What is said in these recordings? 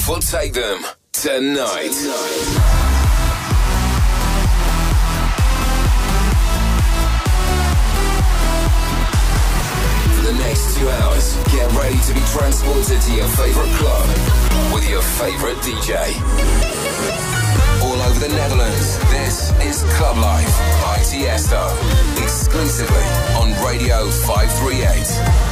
life will take them tonight. For the next two hours, get ready to be transported to your favorite club with your favorite DJ. All over the Netherlands, this is Club Life by Tiesto, exclusively on Radio 538.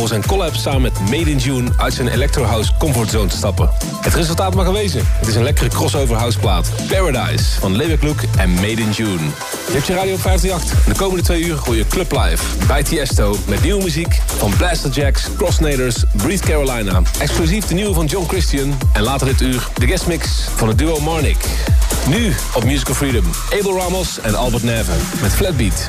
Voor zijn collab samen met Made in June uit zijn Electro House comfortzone te stappen. Het resultaat mag gewezen. Het is een lekkere crossover houseplaat. Paradise van Lebeck Look en Made in June. Je hebt je radio op 538. De komende twee uur gooi je Club Live bij Tiesto met nieuwe muziek van Blaster Jacks, Crossnaders, Breathe Carolina. Exclusief de nieuwe van John Christian en later dit uur de guestmix van het duo Marnik. Nu op Musical Freedom, Abel Ramos en Albert Neve met Flatbeat.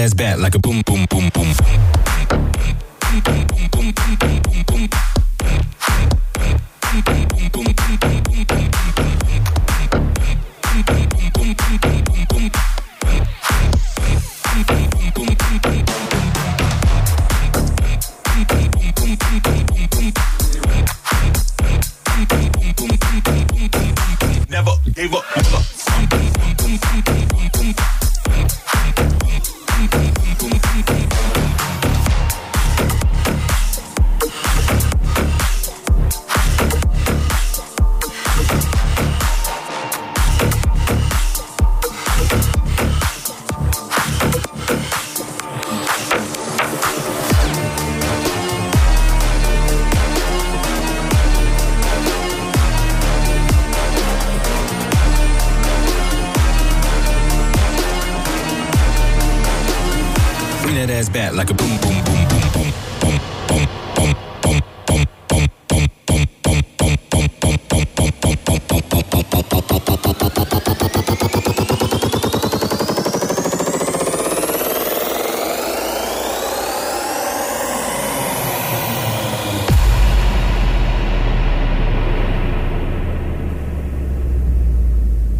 Like a boom boom boom boom.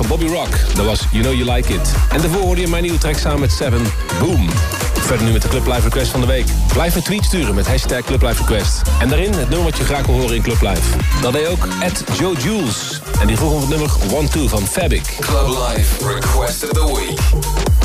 van Bobby Rock. Dat was You Know You Like It. En daarvoor hoorde je mijn nieuwe track samen met Seven. Boom. Verder nu met de Club Live Request van de week. Blijf een tweet sturen met hashtag Club Live Request. En daarin het nummer wat je graag wil horen in Club Live. Dat deed ook at Joe Jules. En die vroeg om het nummer One Two van Fabic. Club Life Request of the Week.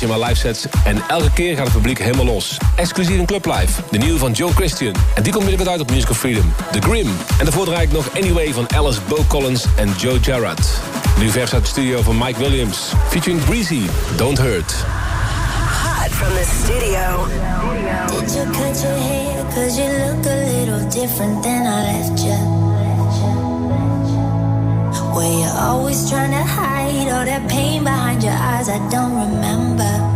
je maar live sets. En elke keer gaat het publiek helemaal los. Exclusief in Club Live. De nieuwe van Joe Christian. En die komt binnenkort uit op Musical Freedom. The Grim. En daarvoor draai ik nog Anyway van Alice Bo Collins en Joe Jarrett. Nu vers uit de studio van Mike Williams. Featuring Breezy. Don't Hurt. Hot from the studio. Did you cut your hair? Cause you look a little different than I left you. Were you always trying to hide? all that pain behind your eyes, I don't remember.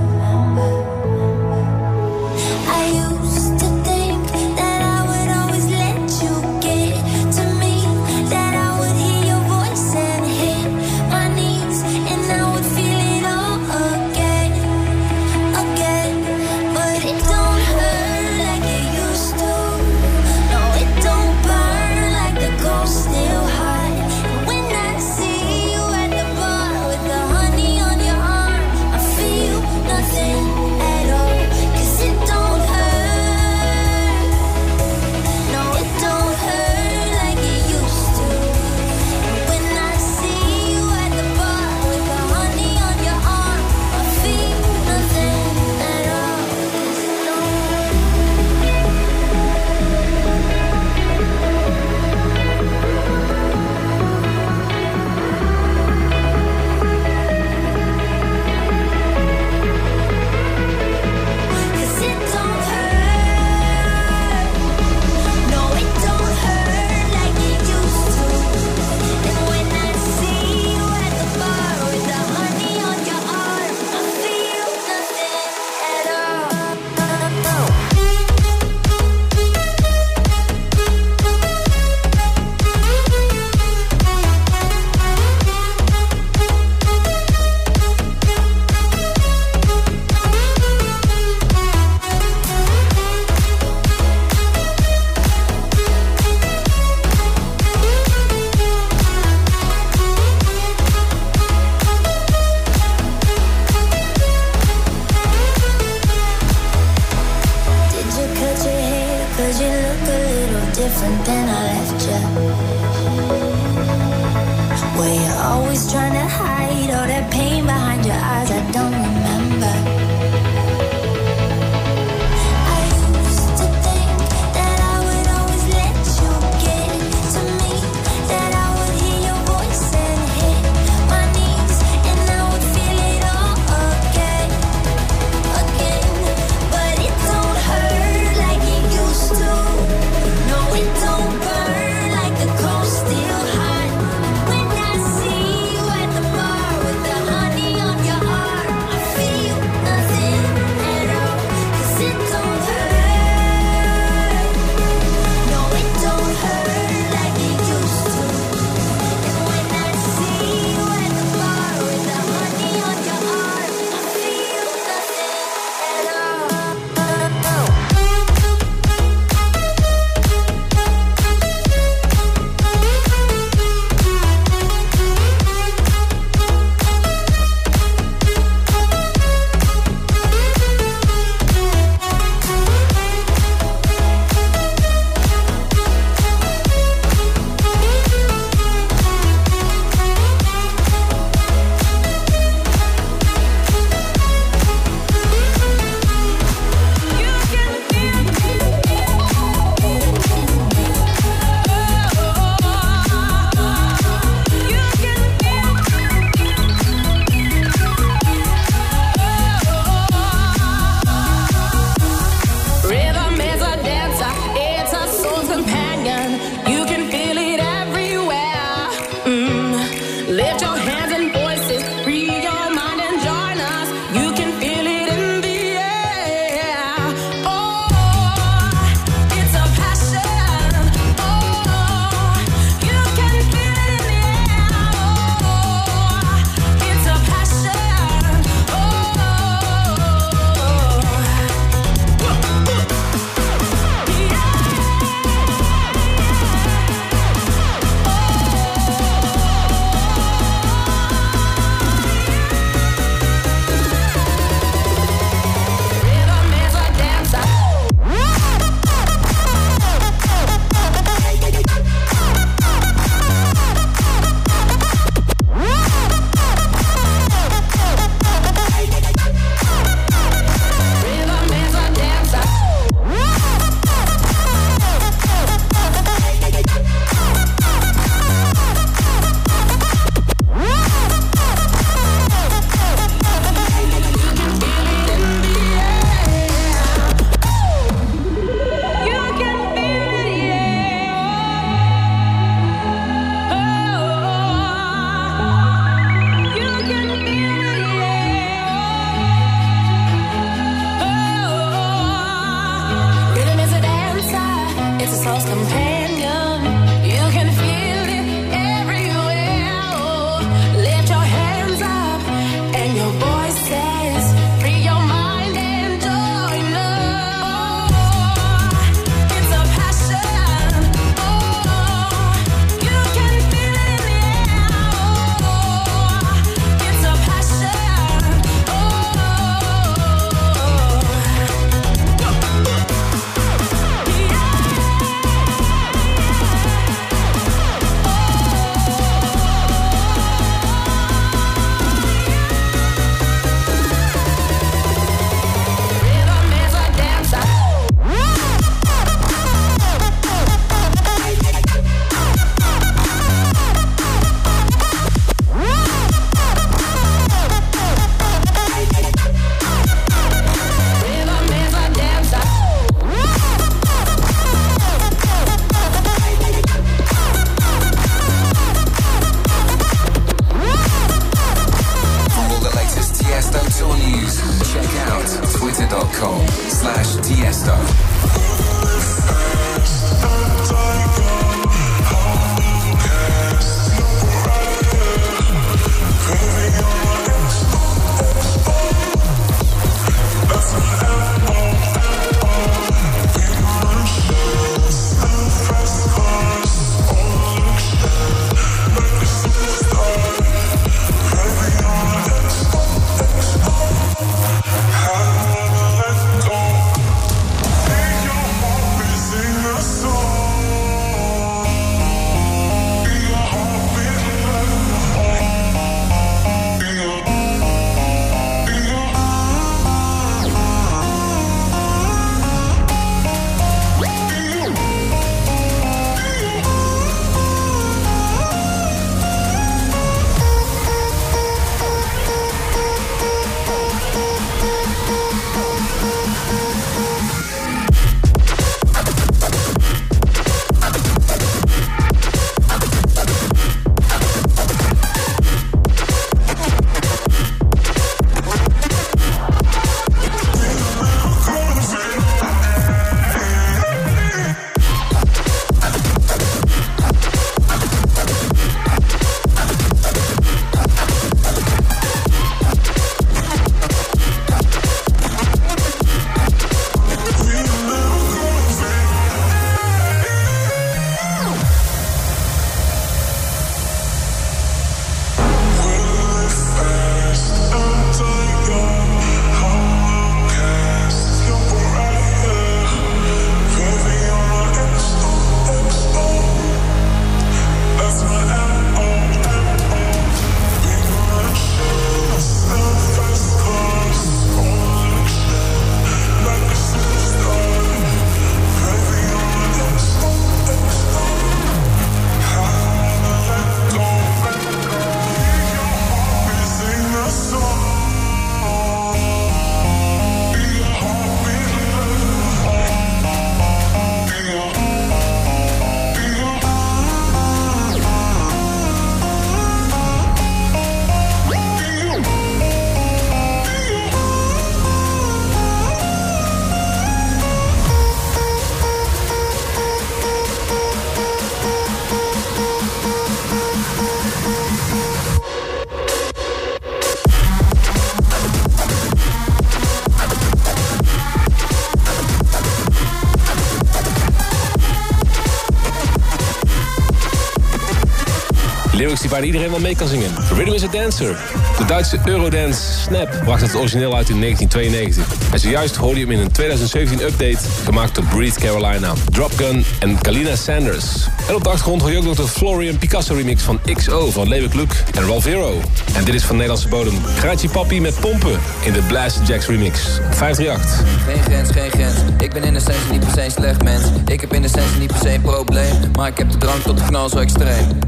Bijna iedereen wel mee kan zingen. Rhythm is a Dancer. De Duitse Eurodance Snap bracht het origineel uit in 1992. En zojuist hoorde je hem in een 2017 update, gemaakt door Breed Carolina, Dropgun en Kalina Sanders. En op de achtergrond hoor je ook nog de Florian Picasso remix van XO van Luke en Ralvero. En dit is van Nederlandse bodem Graatje Papi met Pompen in de Blast Jacks remix. 538. Geen grens, geen grens. Ik ben in essentie niet per se een slecht mens. Ik heb in essentie niet per se een probleem. Maar ik heb de drang tot de knal zo extreem.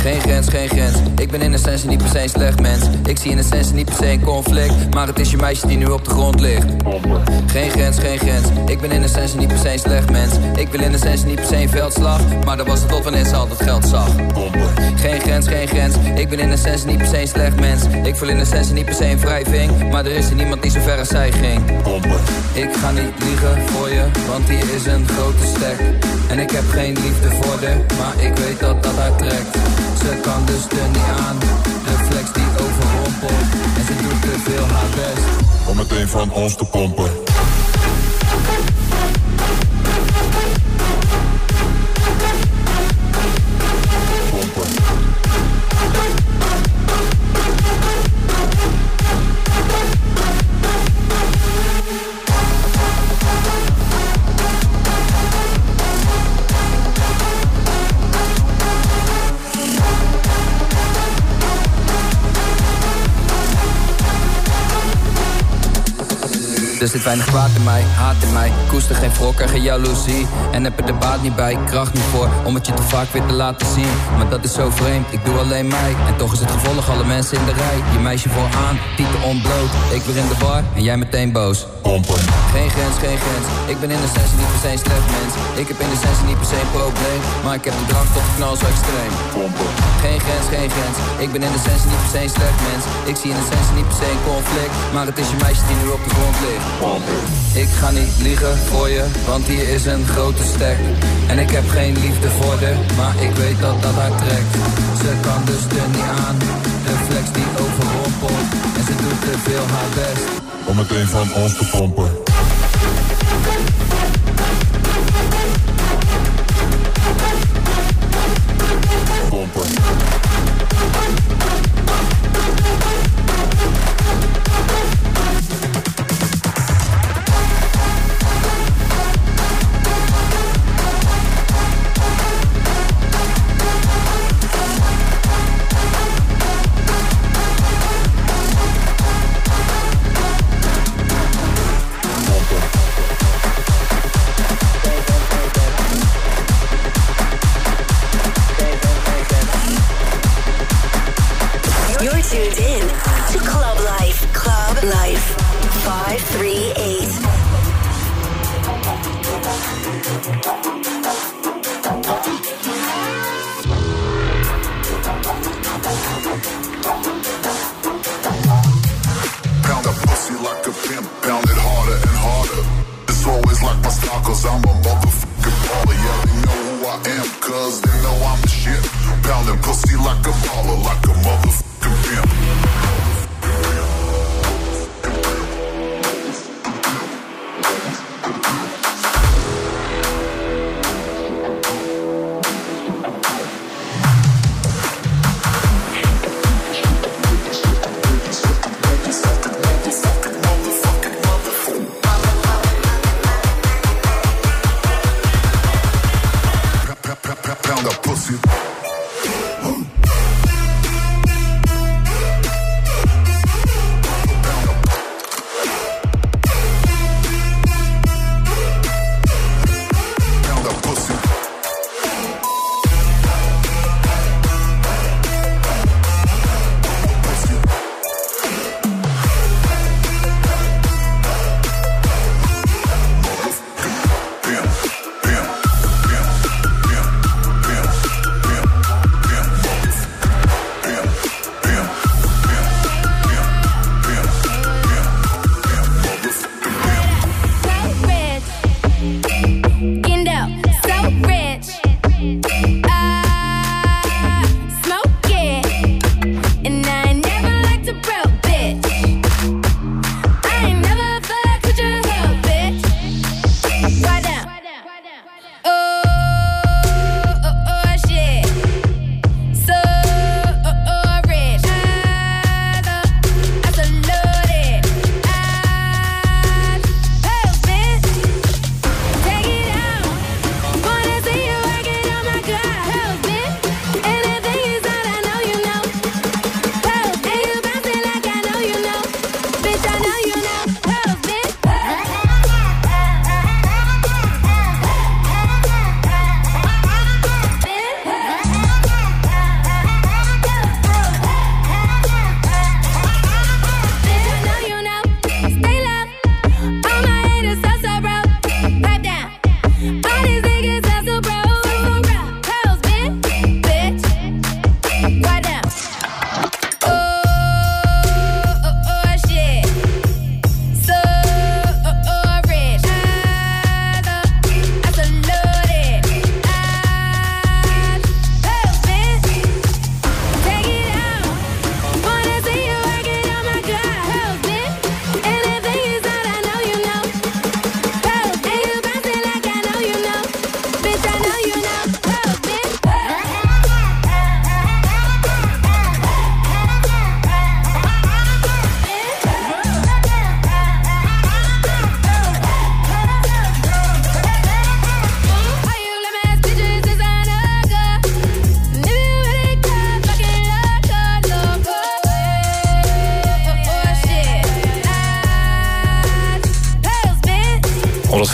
Geen grens, geen grens. Ik ben in essentie niet per se een slecht mens. Ik zie in essentie niet per se een conflict. Maar het is je meisje die nu op de grond ligt. Geen grens, geen grens. Ik ben in essentie niet per se een slecht mens. Ik wil in essentie niet per se een veldslag. Maar dat was het tot wanneer ze al dat geld zag. Geen grens, geen grens. Ik ben in essentie niet per se een slecht mens. Ik voel in essentie niet per se een wrijving. Maar er is er niemand die zo ver als zij ging. Ik ga niet liegen voor je, want hier is een grote stek. En ik heb geen liefde voor de, maar ik weet dat dat haar trekt. Ze kan dus er niet aan, reflex die overrompelt. En ze doet te veel haar best. Om meteen van ons te pompen. Er zit weinig kwaad in mij, haat in mij. Koester geen wrok en geen jaloezie. En heb er de baat niet bij, kracht niet voor. Om het je te vaak weer te laten zien. Maar dat is zo vreemd, ik doe alleen mij. En toch is het gevolg alle mensen in de rij. Je meisje vooraan, tieten ontbloot. Ik weer in de bar en jij meteen boos. Pompen. Geen grens, geen grens. Ik ben in de sensie niet per se een slecht mens. Ik heb in de sensie niet per se een probleem. Maar ik heb de drang tot de knal zo extreem. Pompen. Geen grens, geen grens. Ik ben in de sensie niet per se een slecht mens. Ik zie in de sensie niet per se een conflict. Maar het is je meisje die nu op de grond ligt. Ik ga niet liegen voor je, want hier is een grote stek. En ik heb geen liefde voor de, maar ik weet dat dat haar trekt. Ze kan dus er niet aan, reflex die overrompelt. En ze doet te veel haar best. Om meteen van ons te. Pompen.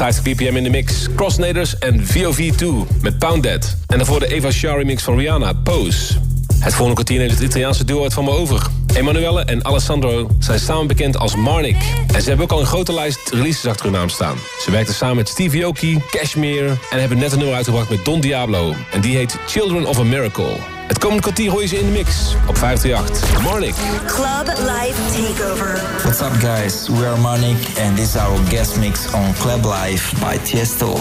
150 ppm in de mix. Crossnaders en VOV2 met Pound Dead. En daarvoor de Eva Shaw remix van Rihanna, Pose. Het volgende kwartier neemt het Italiaanse duo het van me over. Emanuele en Alessandro zijn samen bekend als Marnik. En ze hebben ook al een grote lijst releases achter hun naam staan. Ze werkten samen met Stevie Aoki, Cashmere... en hebben net een nummer uitgebracht met Don Diablo. En die heet Children of a Miracle. Het komende kwartier hoor je ze in de mix op 538. Marnik. Club Life Takeover. What's up guys, we are Marnik and this is our guest mix on Club Life by Tiesto.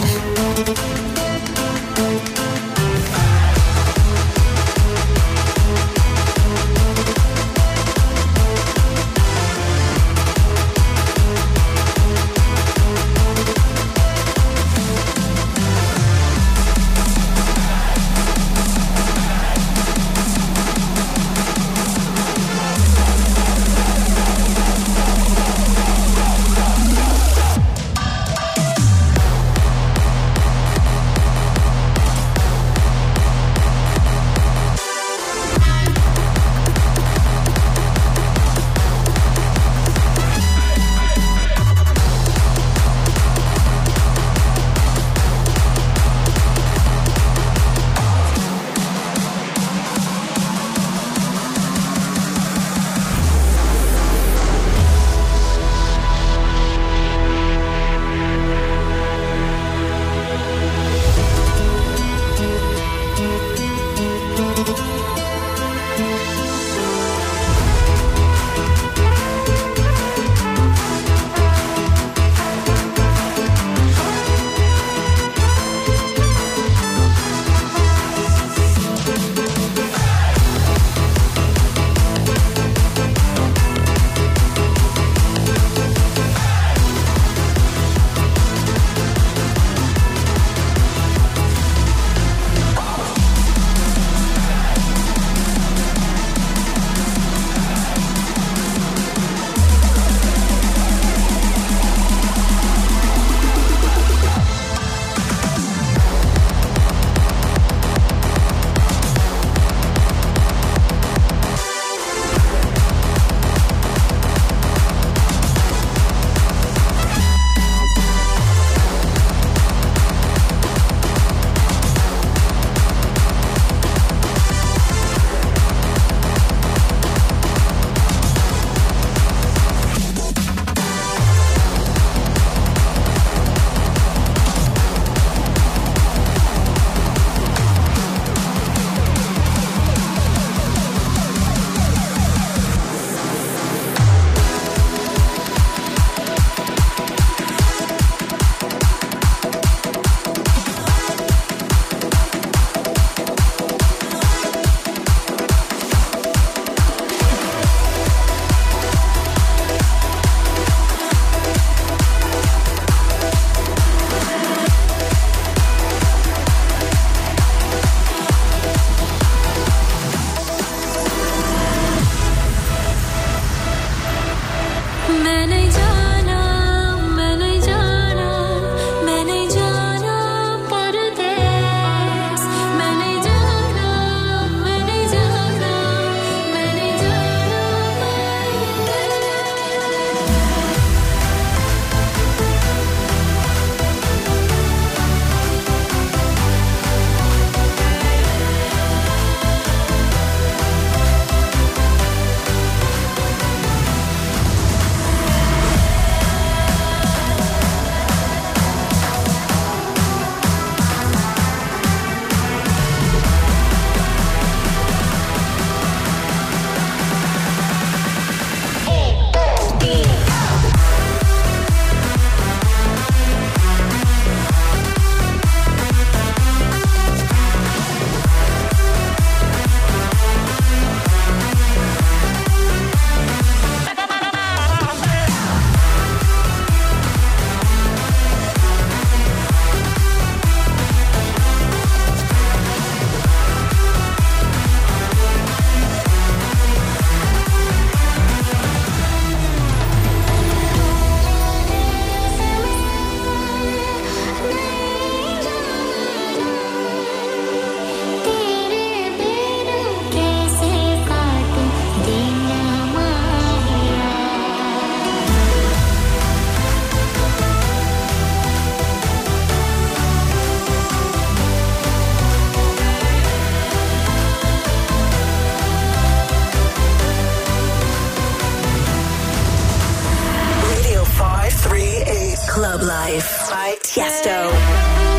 by Tiesto.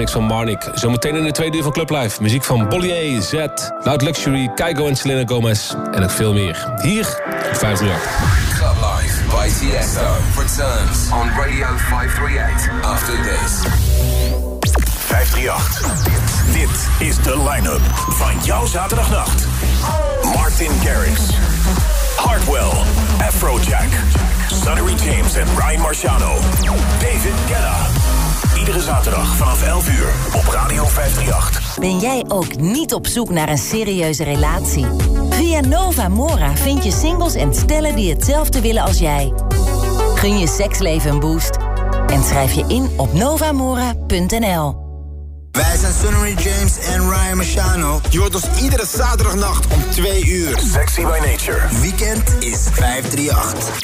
Guestmix van Marnik. Zometeen in de tweede uur van Club Live. Muziek van Bollier, Z, Loud Luxury, Keigo en Selena Gomez. En nog veel meer. Hier op 538. Club Life by Tiesto returns on Radio 538 after this. 538. Dit is de line-up van jouw zaterdagnacht. Martin Garrix. Hardwell. Afrojack. Sonny James en Ryan Marciano. David Guetta. Iedere zaterdag vanaf 11 uur op Radio 538. Ben jij ook niet op zoek naar een serieuze relatie? Via Nova Mora vind je singles en stellen die hetzelfde willen als jij. Gun je seksleven een boost en schrijf je in op novamora.nl. Wij zijn Sunnery James en Ryan Marciano. Je hoort ons iedere zaterdagnacht om 2 uur. Sexy by nature. Weekend is 538.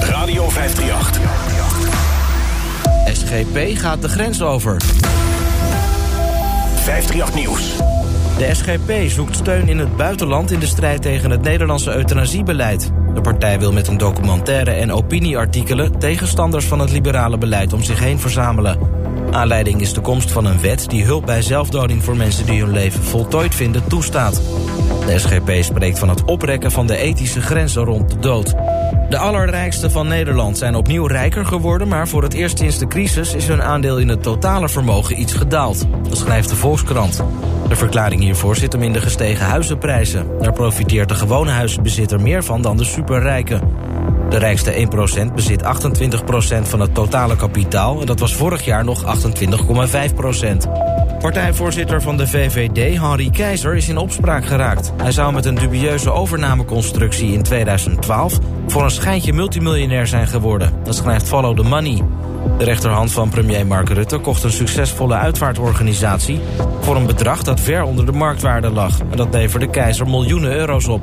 Radio 538. SGP gaat de grens over. 538 Nieuws. De SGP zoekt steun in het buitenland in de strijd tegen het Nederlandse euthanasiebeleid. De partij wil met een documentaire en opinieartikelen tegenstanders van het liberale beleid om zich heen verzamelen. Aanleiding is de komst van een wet die hulp bij zelfdoding voor mensen die hun leven voltooid vinden toestaat. De SGP spreekt van het oprekken van de ethische grenzen rond de dood. De allerrijkste van Nederland zijn opnieuw rijker geworden... maar voor het eerst sinds de crisis is hun aandeel in het totale vermogen iets gedaald. Dat schrijft de Volkskrant. De verklaring hiervoor zit hem in de gestegen huizenprijzen. Daar profiteert de gewone huizenbezitter meer van dan de superrijken. De rijkste 1% bezit 28% van het totale kapitaal... en dat was vorig jaar nog 28,5%. Partijvoorzitter van de VVD, Henri Keizer, is in opspraak geraakt. Hij zou met een dubieuze overnameconstructie in 2012... voor een schijntje multimiljonair zijn geworden. Dat schrijft Follow the Money. De rechterhand van premier Mark Rutte kocht een succesvolle uitvaartorganisatie... voor een bedrag dat ver onder de marktwaarde lag. En dat leverde Keizer miljoenen euro's op.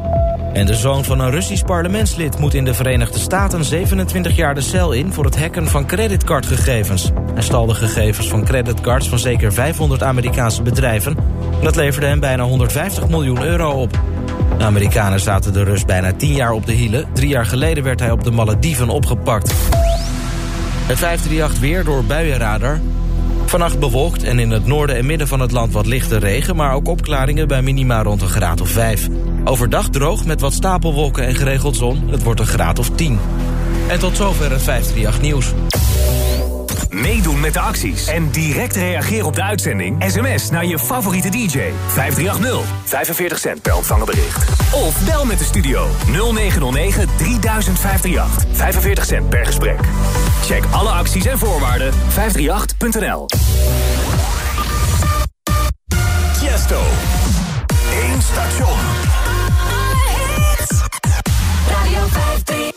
En de zoon van een Russisch parlementslid moet in de Verenigde Staten 27 jaar de cel in voor het hacken van creditcardgegevens. Hij stal de gegevens van creditcards van zeker 500 Amerikaanse bedrijven. En dat leverde hem bijna 150 miljoen euro op. De Amerikanen zaten de Rus bijna 10 jaar op de hielen. Drie jaar geleden werd hij op de Malediven opgepakt. Het 538 weer door buienradar. Vannacht bewolkt en in het noorden en midden van het land wat lichte regen... maar ook opklaringen bij minima rond een graad of 5. Overdag droog met wat stapelwolken en geregeld zon. Het wordt een graad of 10. En tot zover het 538 nieuws. Meedoen met de acties en direct reageren op de uitzending. SMS naar je favoriete DJ. 5380. 45 cent per ontvangen bericht. Of bel met de studio. 0909 3058. 45 cent per gesprek. Check alle acties en voorwaarden. 538.nl Tiesto. Eén station. 538.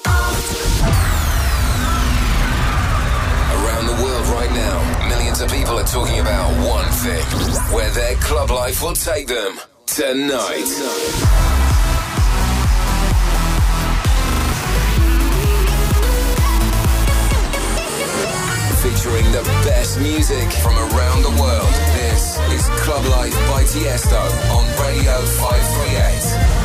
Around the world right now, millions of people are talking about one thing where their club life will take them tonight. Featuring the best music from around the world. This is Club Life by Tiesto on Radio 538.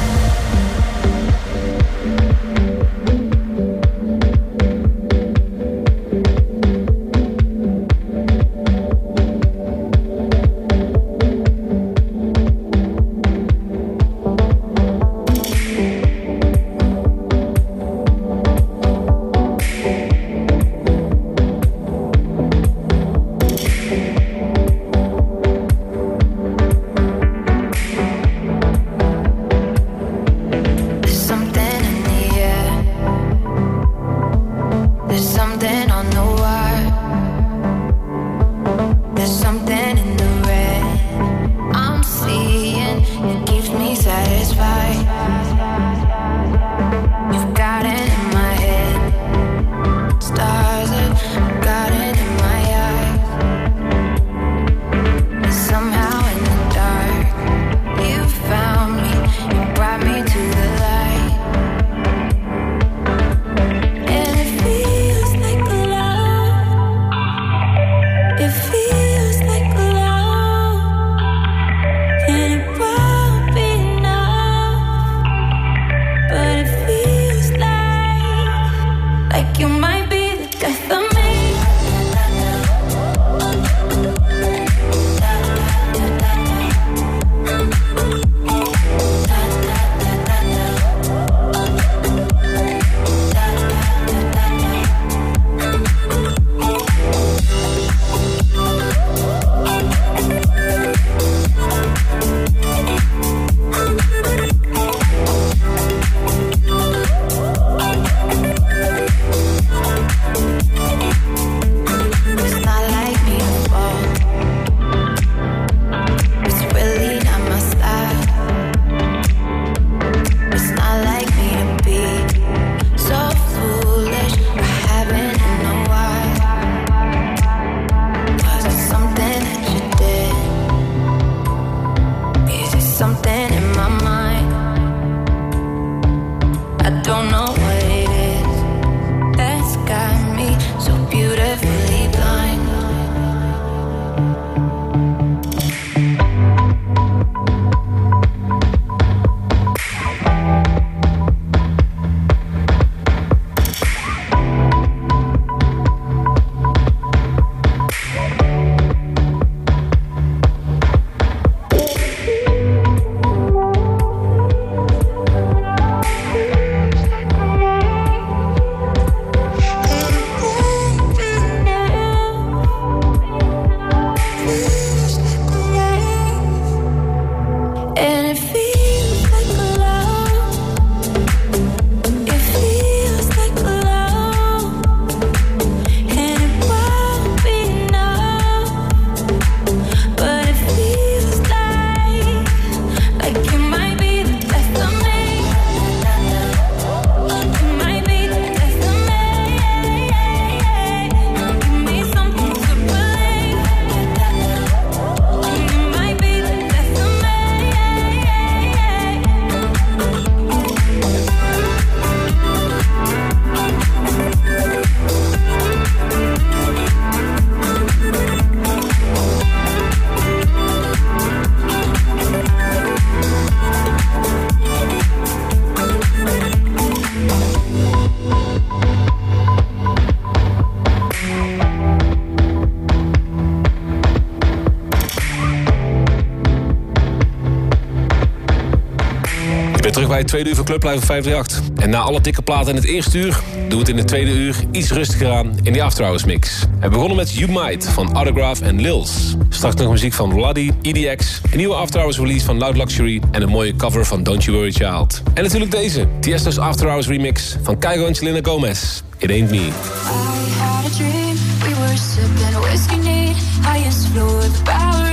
bij tweede uur van Clublife 538. En na alle dikke platen in het eerste uur... doen het in de tweede uur iets rustiger aan in de After mix. We begonnen met You Might van Autograph en Lils. Straks nog muziek van Vladdy, EDX... een nieuwe After release van Loud Luxury... en een mooie cover van Don't You Worry Child. En natuurlijk deze, Tiesto's After Hours remix... van Keigo en Selena Gomez. It Ain't Me. We the power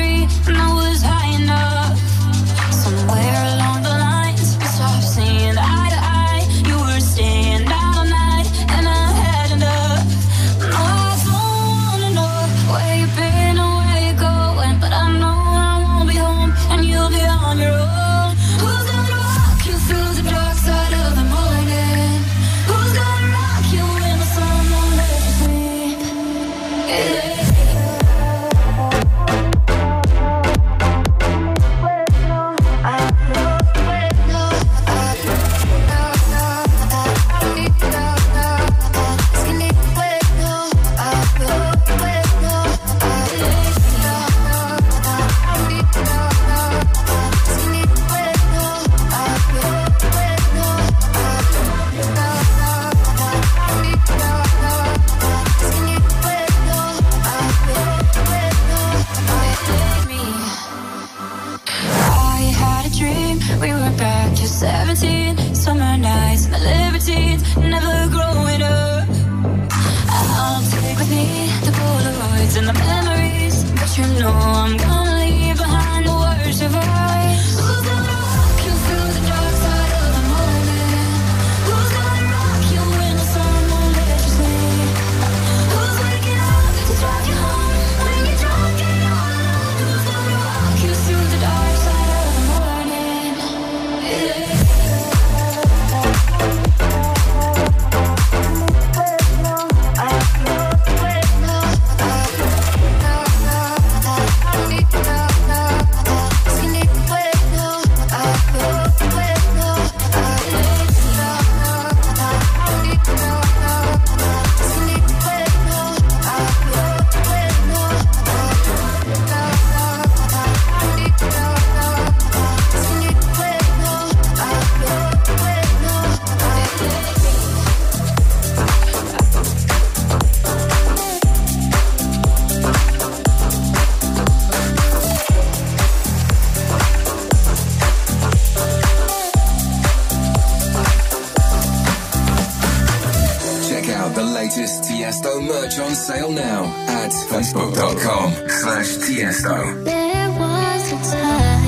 now at facebook.com slash Tiesto. There was a time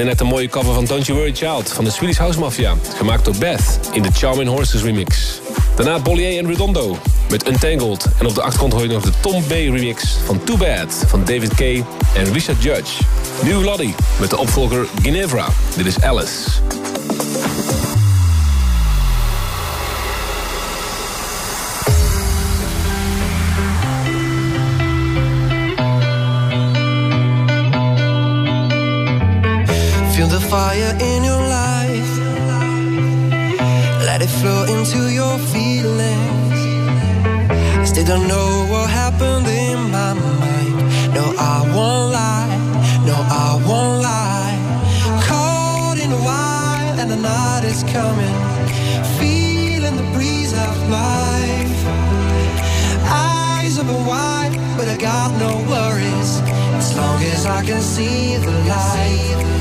draaide net een mooie cover van Don't You Worry Child van de Swedish House Mafia. Gemaakt door Beth in de Charming Horses remix. Daarna Bollier en Redondo met Untangled. En op de achtergrond hoor je nog de Tom B remix van Too Bad van David K. en Richard Judge. New Lottie met de opvolger Ginevra. Dit is Alice. In your life. Let it flow into your feelings. I Still don't know what happened in my mind. No, I won't lie. No, I won't lie. Caught in a while and the night is coming. Feeling the breeze of life. Eyes open wide, but I got no worries. As long as I can see the light.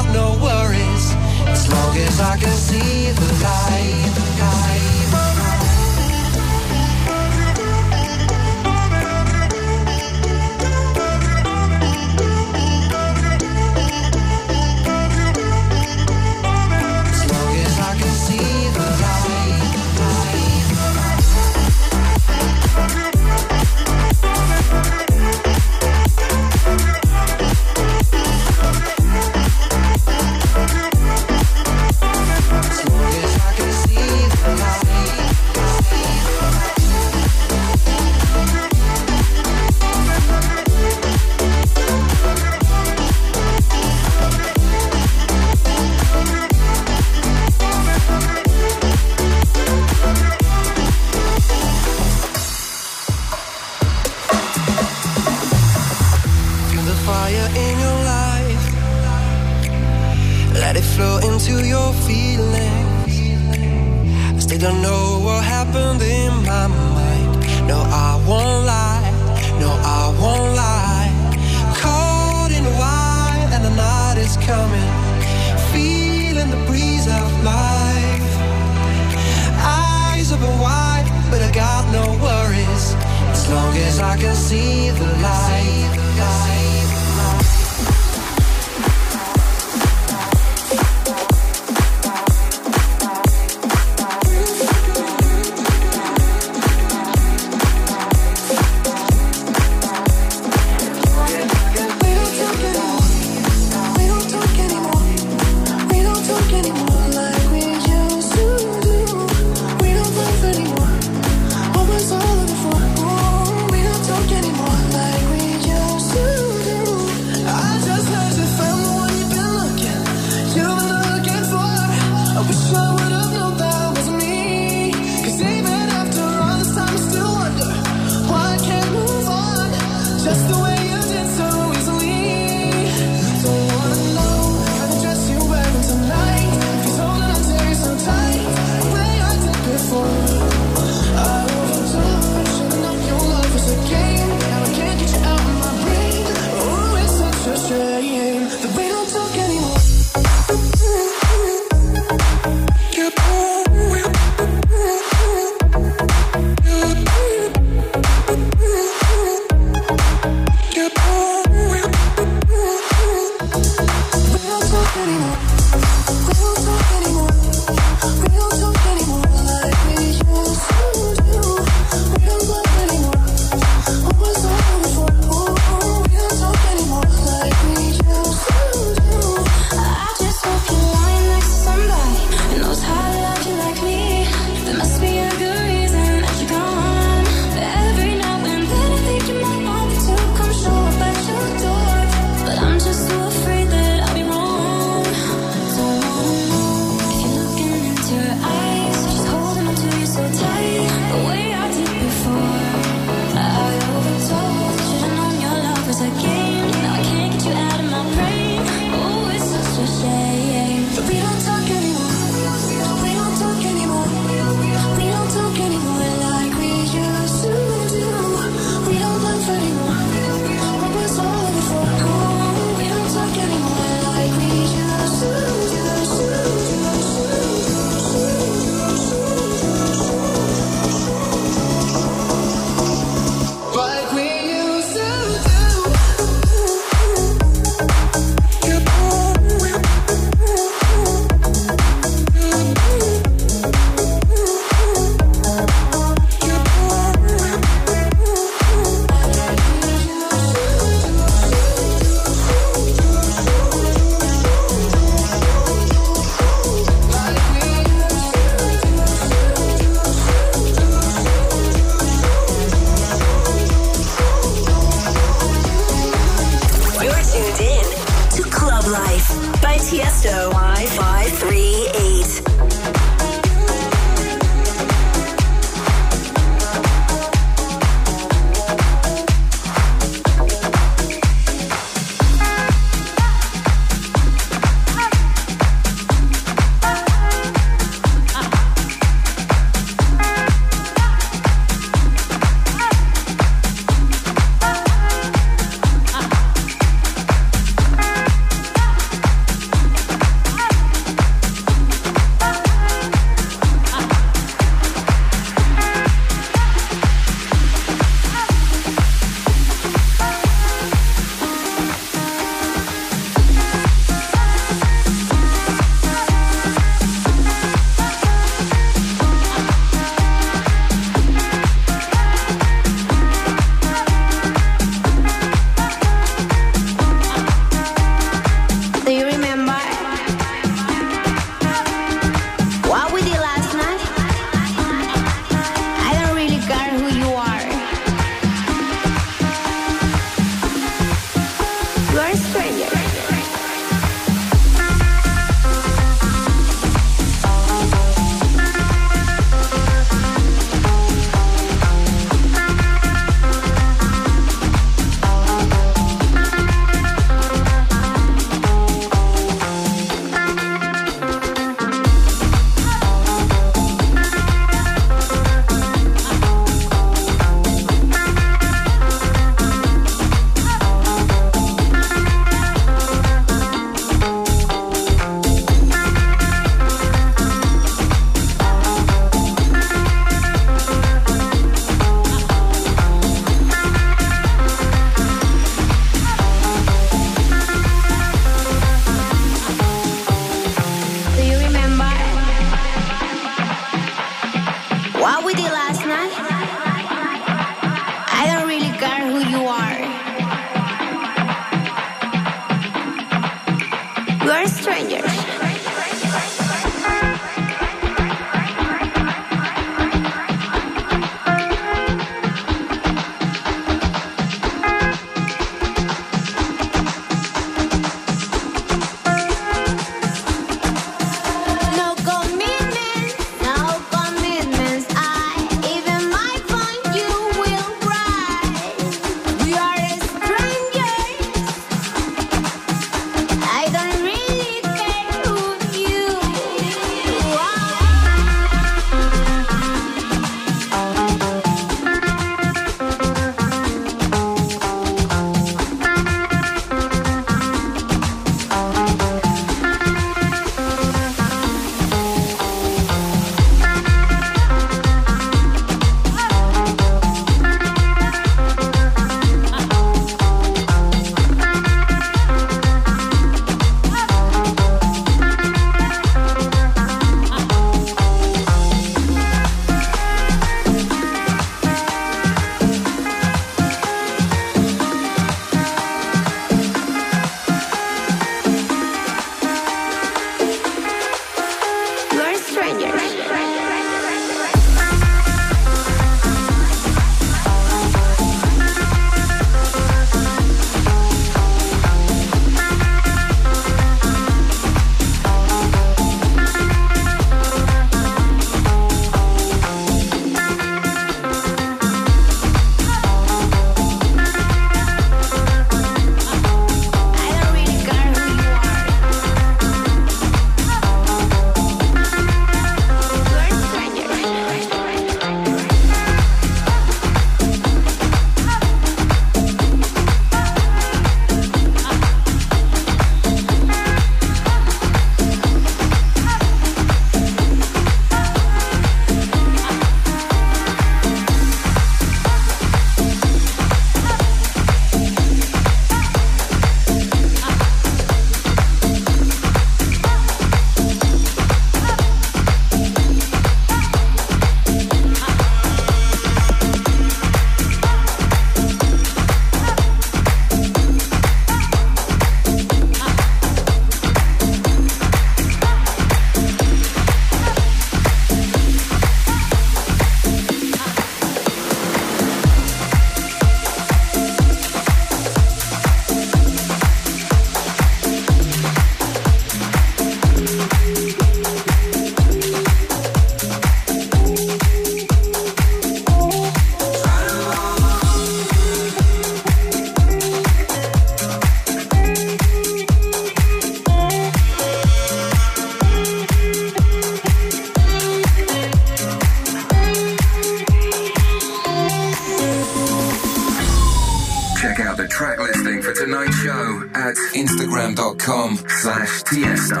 patreon.com slash tiesto.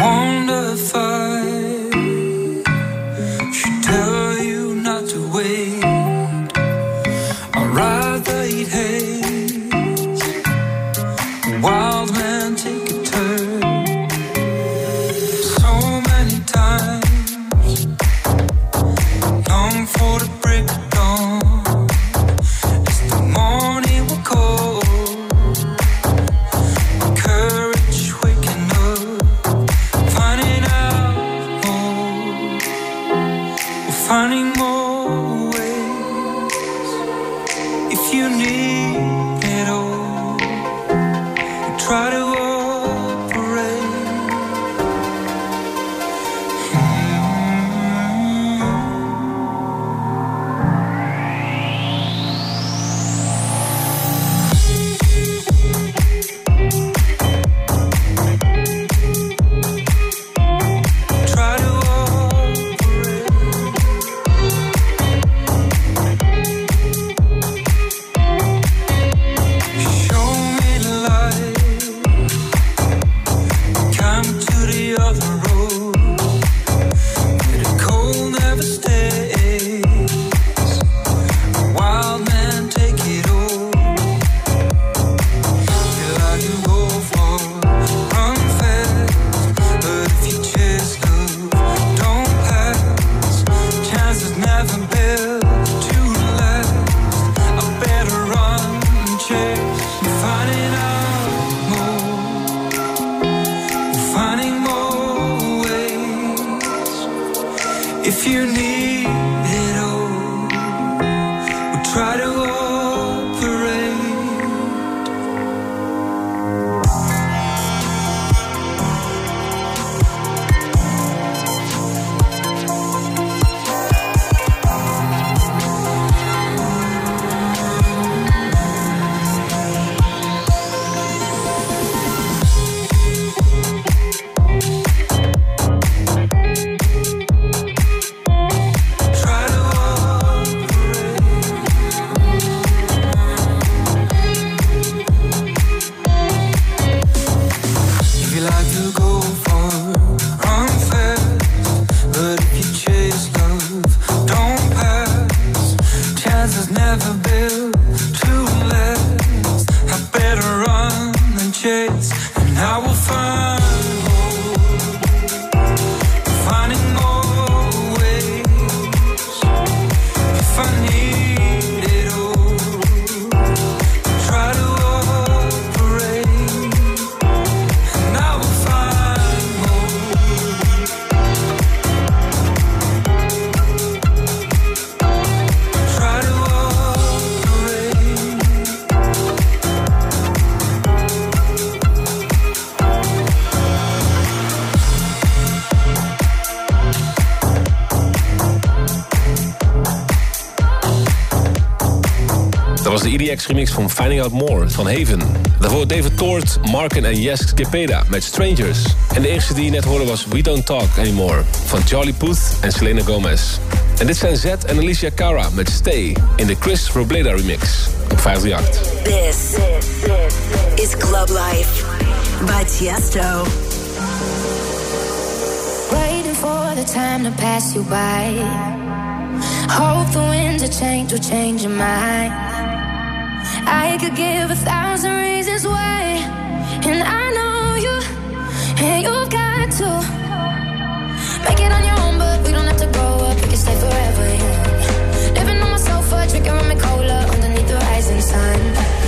Wonderful. Remix van Finding Out More van Haven. Daarvoor David Toort, Marken en Yes Skepeda met Strangers. En de eerste die je net hoorde was We Don't Talk Anymore van Charlie Puth en Selena Gomez. En dit zijn Z en Alicia Cara met Stay in de Chris Robleda remix op 538. This is Club Life by Tiesto. Waiting for the time to pass you by. Hope the winds of change will change your mind. I could give a thousand reasons why, and I know you, and you've got to make it on your own. But we don't have to grow up; we can stay forever young. Living on my sofa, drinking rum and cola underneath the rising sun.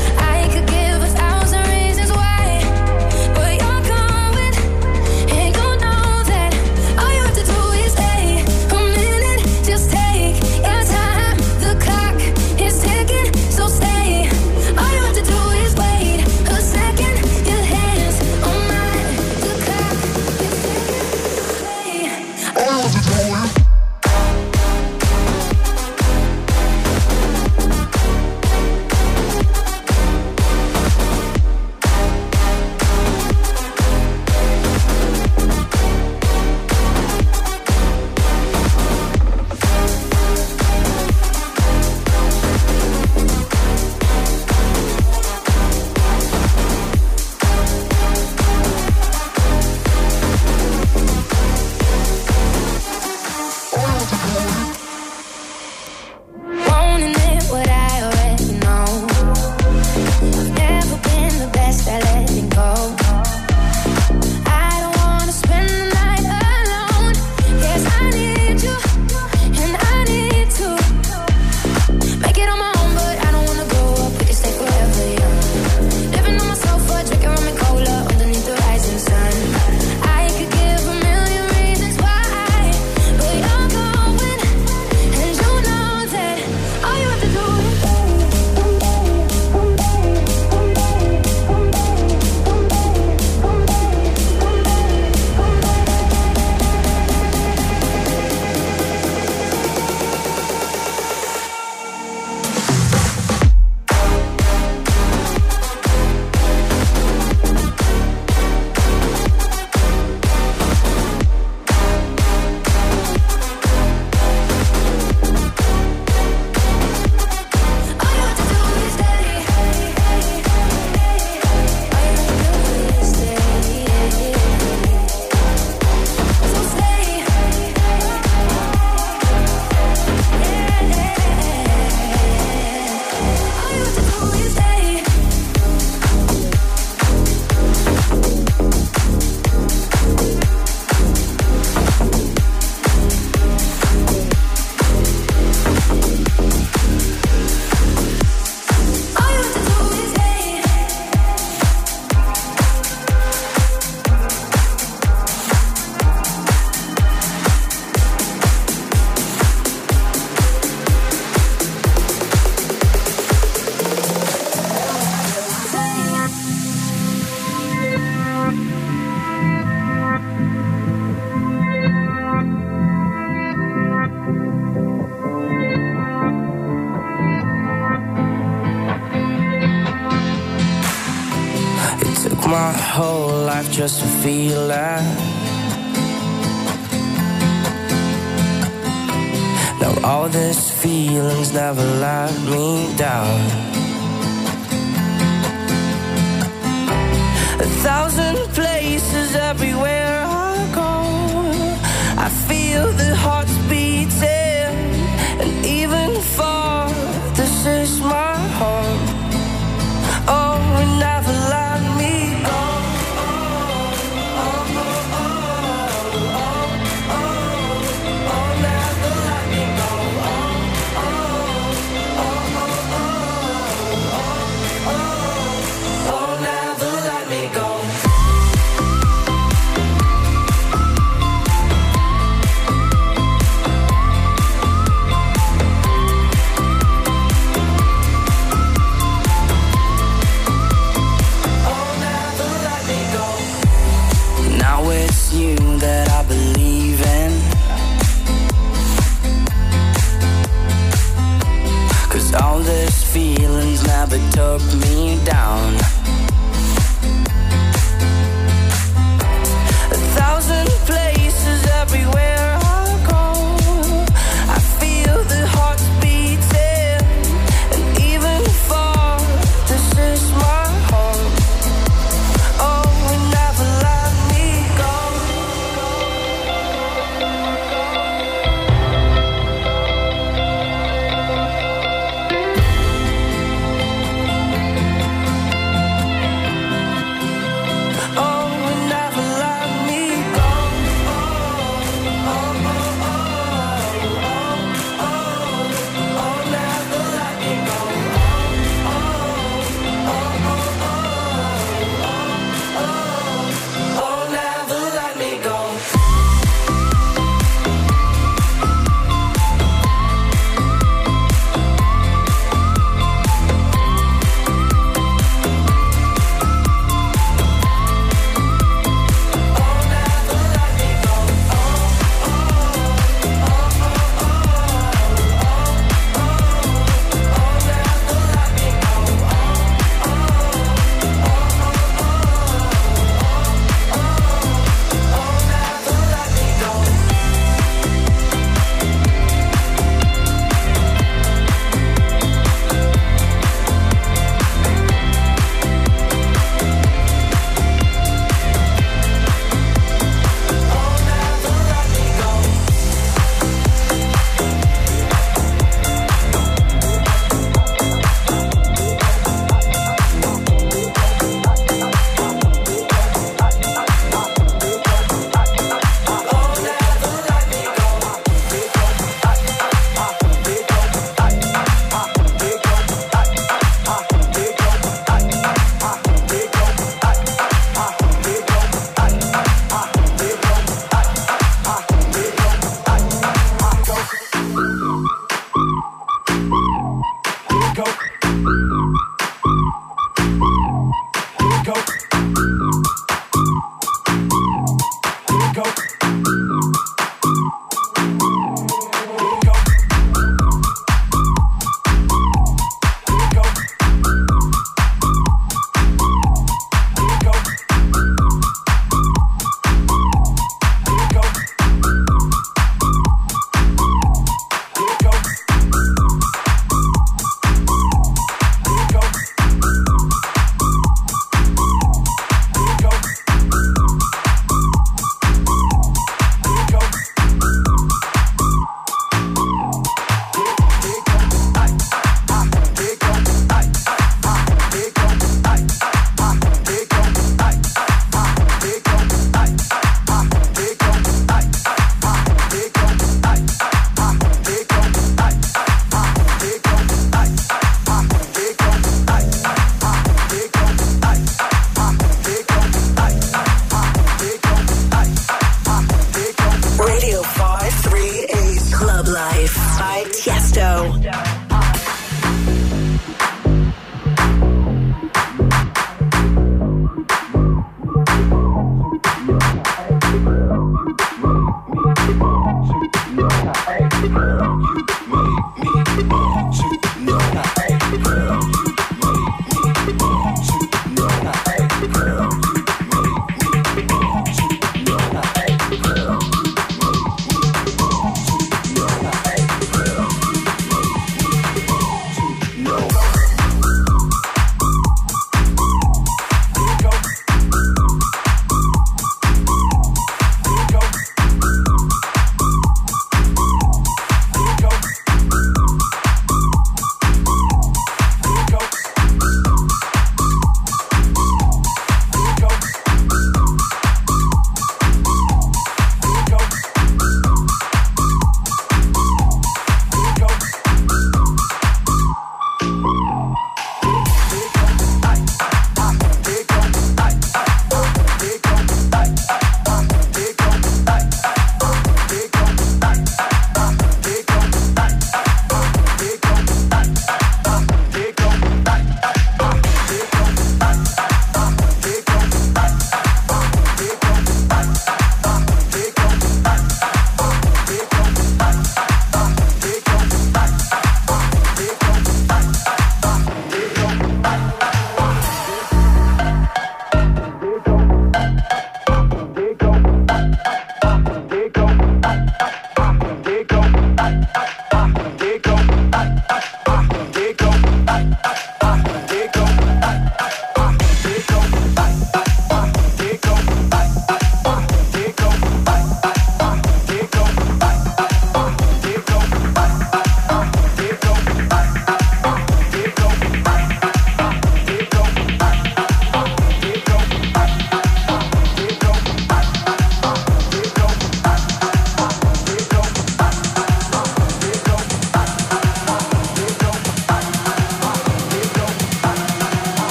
Never let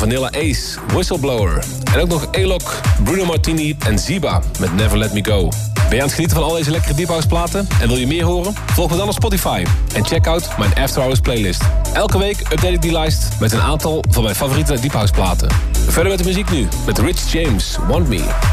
Vanilla Ace, Whistleblower. En ook nog Elok, Bruno Martini en Ziba met Never Let Me Go. Ben je aan het genieten van al deze lekkere Deep House platen? En wil je meer horen? Volg me dan op Spotify. En check out mijn After Hours playlist. Elke week update ik die lijst met een aantal van mijn favoriete Deep House platen. Verder met de muziek nu, met Rich James, Want Me.